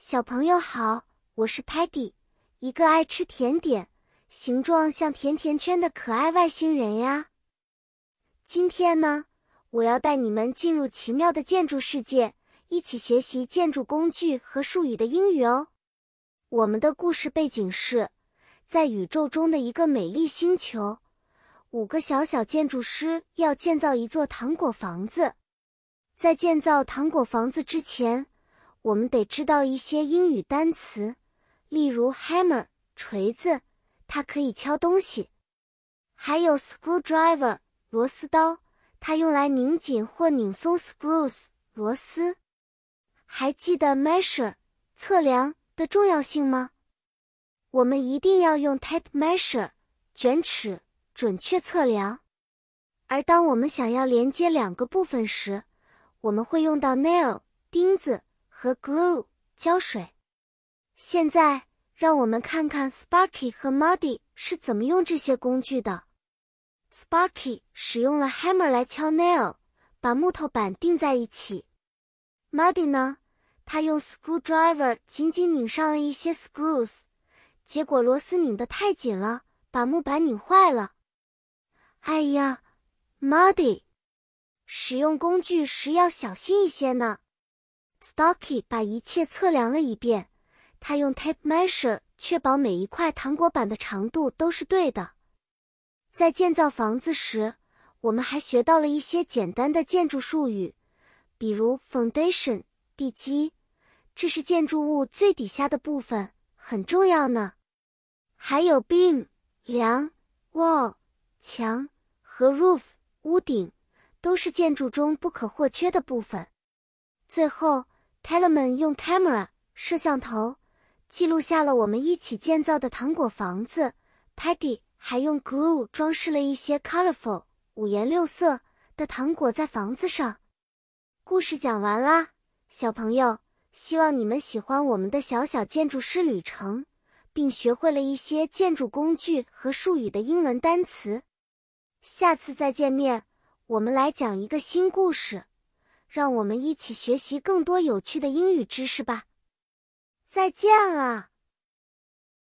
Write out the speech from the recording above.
小朋友好，我是 Patty，一个爱吃甜点、形状像甜甜圈的可爱外星人呀。今天呢，我要带你们进入奇妙的建筑世界，一起学习建筑工具和术语的英语哦。我们的故事背景是在宇宙中的一个美丽星球，五个小小建筑师要建造一座糖果房子。在建造糖果房子之前，我们得知道一些英语单词，例如 hammer 锤子，它可以敲东西；还有 screwdriver 螺丝刀，它用来拧紧或拧松 screws 螺丝。还记得 measure 测量的重要性吗？我们一定要用 tape measure 卷尺准确测量。而当我们想要连接两个部分时，我们会用到 nail 钉子。和 glue 胶水。现在，让我们看看 Sparky 和 Muddy 是怎么用这些工具的。Sparky 使用了 hammer 来敲 nail，把木头板钉在一起。Muddy 呢，他用 screwdriver 紧紧拧上了一些 screws，结果螺丝拧得太紧了，把木板拧坏了。哎呀，Muddy，使用工具时要小心一些呢。Stocky 把一切测量了一遍，他用 tape measure 确保每一块糖果板的长度都是对的。在建造房子时，我们还学到了一些简单的建筑术语，比如 foundation 地基，这是建筑物最底下的部分，很重要呢。还有 beam 梁，wall 墙和 roof 屋顶，都是建筑中不可或缺的部分。最后，Telemann 用 camera 摄像头记录下了我们一起建造的糖果房子。Peggy 还用 glue 装饰了一些 colorful 五颜六色的糖果在房子上。故事讲完啦，小朋友，希望你们喜欢我们的小小建筑师旅程，并学会了一些建筑工具和术语的英文单词。下次再见面，我们来讲一个新故事。让我们一起学习更多有趣的英语知识吧！再见了。